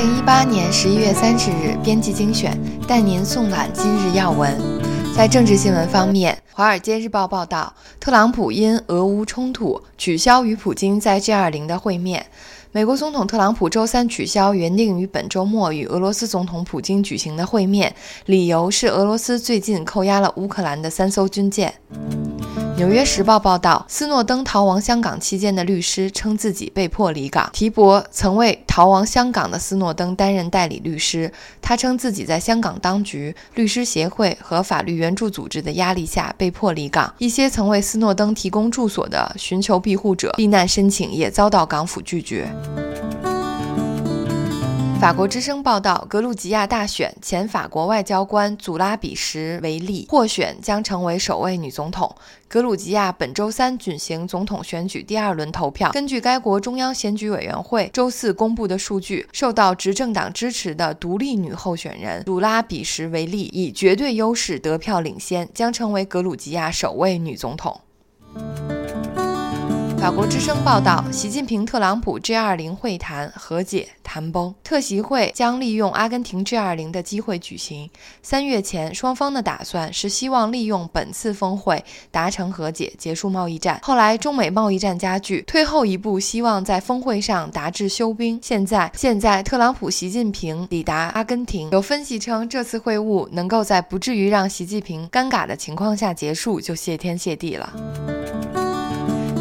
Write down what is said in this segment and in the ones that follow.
零一八年十一月三十日，编辑精选带您送览今日要闻。在政治新闻方面，《华尔街日报》报道，特朗普因俄乌冲突取消与普京在 G20 的会面。美国总统特朗普周三取消原定于本周末与俄罗斯总统普京举行的会面，理由是俄罗斯最近扣押了乌克兰的三艘军舰。《纽约时报》报道，斯诺登逃亡香港期间的律师称自己被迫离港。提伯曾为逃亡香港的斯诺登担任代理律师，他称自己在香港当局、律师协会和法律援助组织的压力下被迫离港。一些曾为斯诺登提供住所的寻求庇护者避难申请也遭到港府拒绝。法国之声报道，格鲁吉亚大选前法国外交官祖拉比什维利获选，将成为首位女总统。格鲁吉亚本周三举行总统选举第二轮投票。根据该国中央选举委员会周四公布的数据，受到执政党支持的独立女候选人祖拉比什维利以绝对优势得票领先，将成为格鲁吉亚首位女总统。法国之声报道，习近平特朗普 G20 会谈和解谈崩，特席会将利用阿根廷 G20 的机会举行。三月前，双方的打算是希望利用本次峰会达成和解，结束贸易战。后来，中美贸易战加剧，退后一步，希望在峰会上达至休兵。现在，现在特朗普、习近平抵达阿根廷，有分析称，这次会晤能够在不至于让习近平尴尬的情况下结束，就谢天谢地了。《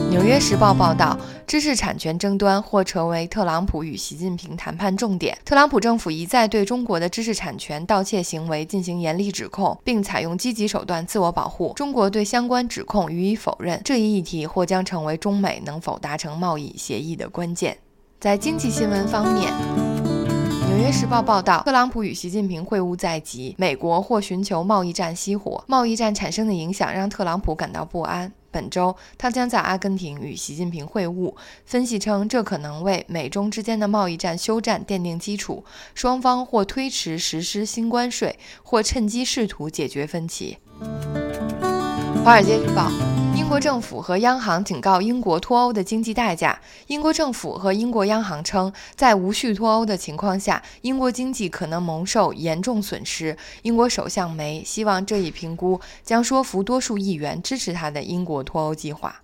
纽约时报》报道，知识产权争端或成为特朗普与习近平谈判重点。特朗普政府一再对中国的知识产权盗窃行为进行严厉指控，并采用积极手段自我保护。中国对相关指控予以否认。这一议题或将成为中美能否达成贸易协议的关键。在经济新闻方面，《纽约时报》报道，特朗普与习近平会晤在即，美国或寻求贸易战熄火。贸易战产生的影响让特朗普感到不安。本周，他将在阿根廷与习近平会晤。分析称，这可能为美中之间的贸易战休战奠定基础。双方或推迟实施新关税，或趁机试图解决分歧。《华尔街日报》。英国政府和央行警告英国脱欧的经济代价。英国政府和英国央行称，在无序脱欧的情况下，英国经济可能蒙受严重损失。英国首相梅希望这一评估将说服多数议员支持他的英国脱欧计划。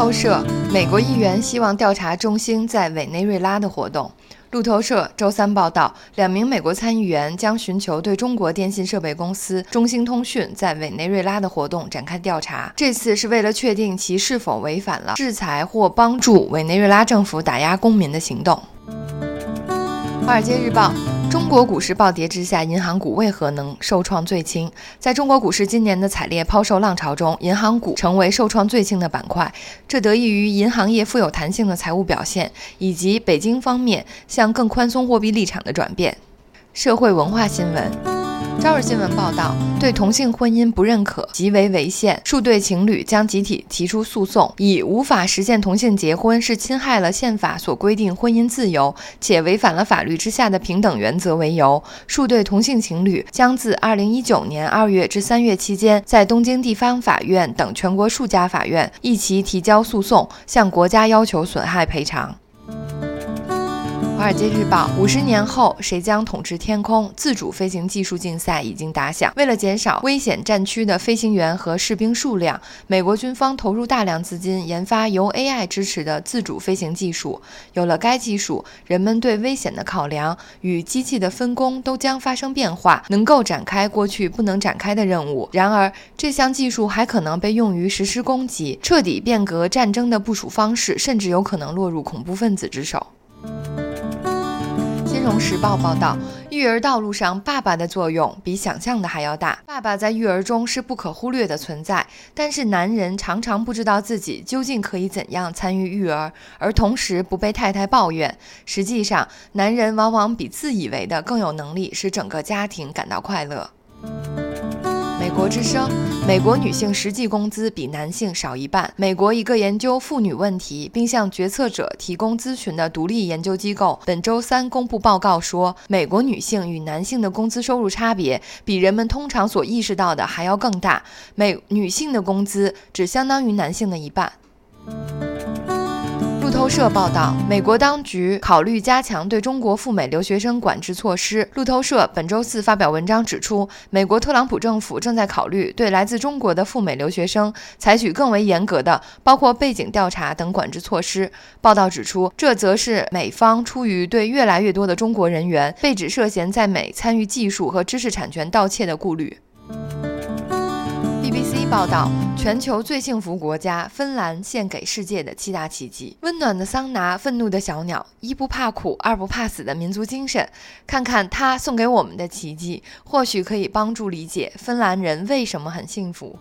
路透社：美国议员希望调查中兴在委内瑞拉的活动。路透社周三报道，两名美国参议员将寻求对中国电信设备公司中兴通讯在委内瑞拉的活动展开调查。这次是为了确定其是否违反了制裁或帮助委内瑞拉政府打压公民的行动。《华尔街日报》。中国股市暴跌之下，银行股为何能受创最轻？在中国股市今年的惨烈抛售浪潮中，银行股成为受创最轻的板块，这得益于银行业富有弹性的财务表现，以及北京方面向更宽松货币立场的转变。社会文化新闻。朝日新闻报道，对同性婚姻不认可，极为违宪。数对情侣将集体提出诉讼，以无法实现同性结婚是侵害了宪法所规定婚姻自由，且违反了法律之下的平等原则为由。数对同性情侣将自二零一九年二月至三月期间，在东京地方法院等全国数家法院一齐提交诉讼，向国家要求损害赔偿。华尔街日报：五十年后，谁将统治天空？自主飞行技术竞赛已经打响。为了减少危险战区的飞行员和士兵数量，美国军方投入大量资金研发由 AI 支持的自主飞行技术。有了该技术，人们对危险的考量与机器的分工都将发生变化，能够展开过去不能展开的任务。然而，这项技术还可能被用于实施攻击，彻底变革战争的部署方式，甚至有可能落入恐怖分子之手。金融时报报道，育儿道路上，爸爸的作用比想象的还要大。爸爸在育儿中是不可忽略的存在，但是男人常常不知道自己究竟可以怎样参与育儿，而同时不被太太抱怨。实际上，男人往往比自以为的更有能力使整个家庭感到快乐。美国之声：美国女性实际工资比男性少一半。美国一个研究妇女问题并向决策者提供咨询的独立研究机构本周三公布报告说，美国女性与男性的工资收入差别比人们通常所意识到的还要更大。美女性的工资只相当于男性的一半。路透社报道，美国当局考虑加强对中国赴美留学生管制措施。路透社本周四发表文章指出，美国特朗普政府正在考虑对来自中国的赴美留学生采取更为严格的，包括背景调查等管制措施。报道指出，这则是美方出于对越来越多的中国人员被指涉嫌在美参与技术和知识产权盗窃的顾虑。报道，全球最幸福国家芬兰献给世界的七大奇迹：温暖的桑拿，愤怒的小鸟，一不怕苦，二不怕死的民族精神。看看他送给我们的奇迹，或许可以帮助理解芬兰人为什么很幸福。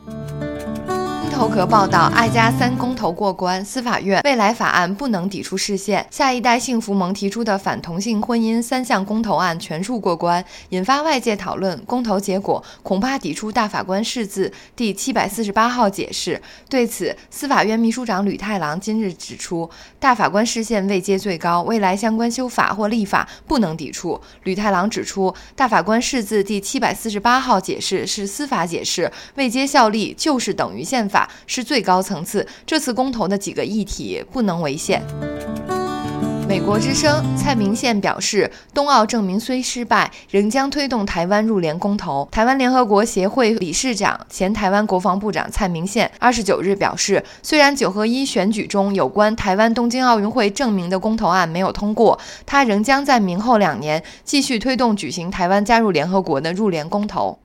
头壳报道：爱家三公投过关，司法院未来法案不能抵触视线。下一代幸福盟提出的反同性婚姻三项公投案全数过关，引发外界讨论。公投结果恐怕抵触大法官释字第七百四十八号解释。对此，司法院秘书长吕太郎今日指出，大法官视线位阶最高，未来相关修法或立法不能抵触。吕太郎指出，大法官释字第七百四十八号解释是司法解释，位阶效力就是等于宪法。是最高层次。这次公投的几个议题不能违宪。美国之声蔡明宪表示，冬奥证明虽失败，仍将推动台湾入联公投。台湾联合国协会理事长、前台湾国防部长蔡明宪二十九日表示，虽然九合一选举中有关台湾东京奥运会证明的公投案没有通过，他仍将在明后两年继续推动举行台湾加入联合国的入联公投。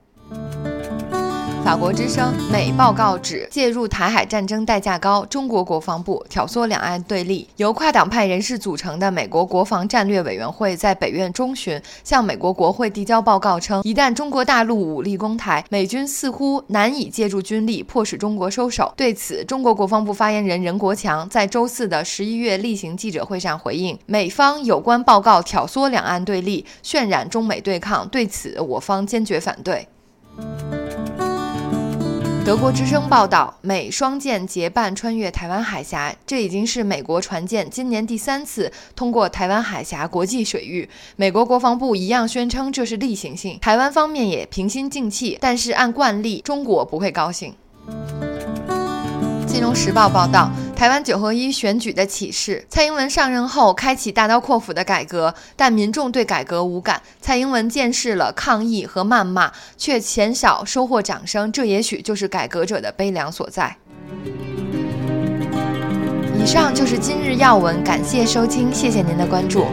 法国之声美报告指，介入台海战争代价高，中国国防部挑唆两岸对立。由跨党派人士组成的美国国防战略委员会在北院中旬向美国国会递交报告称，一旦中国大陆武力攻台，美军似乎难以借助军力迫使中国收手。对此，中国国防部发言人任国强在周四的十一月例行记者会上回应，美方有关报告挑唆两岸对立，渲染中美对抗，对此我方坚决反对。德国之声报道，美双舰结伴穿越台湾海峡，这已经是美国船舰今年第三次通过台湾海峡国际水域。美国国防部一样宣称这是例行性，台湾方面也平心静气，但是按惯例，中国不会高兴。金融时报报道，台湾九合一选举的启示：蔡英文上任后开启大刀阔斧的改革，但民众对改革无感。蔡英文见识了抗议和谩骂，却鲜少收获掌声，这也许就是改革者的悲凉所在。以上就是今日要闻，感谢收听，谢谢您的关注。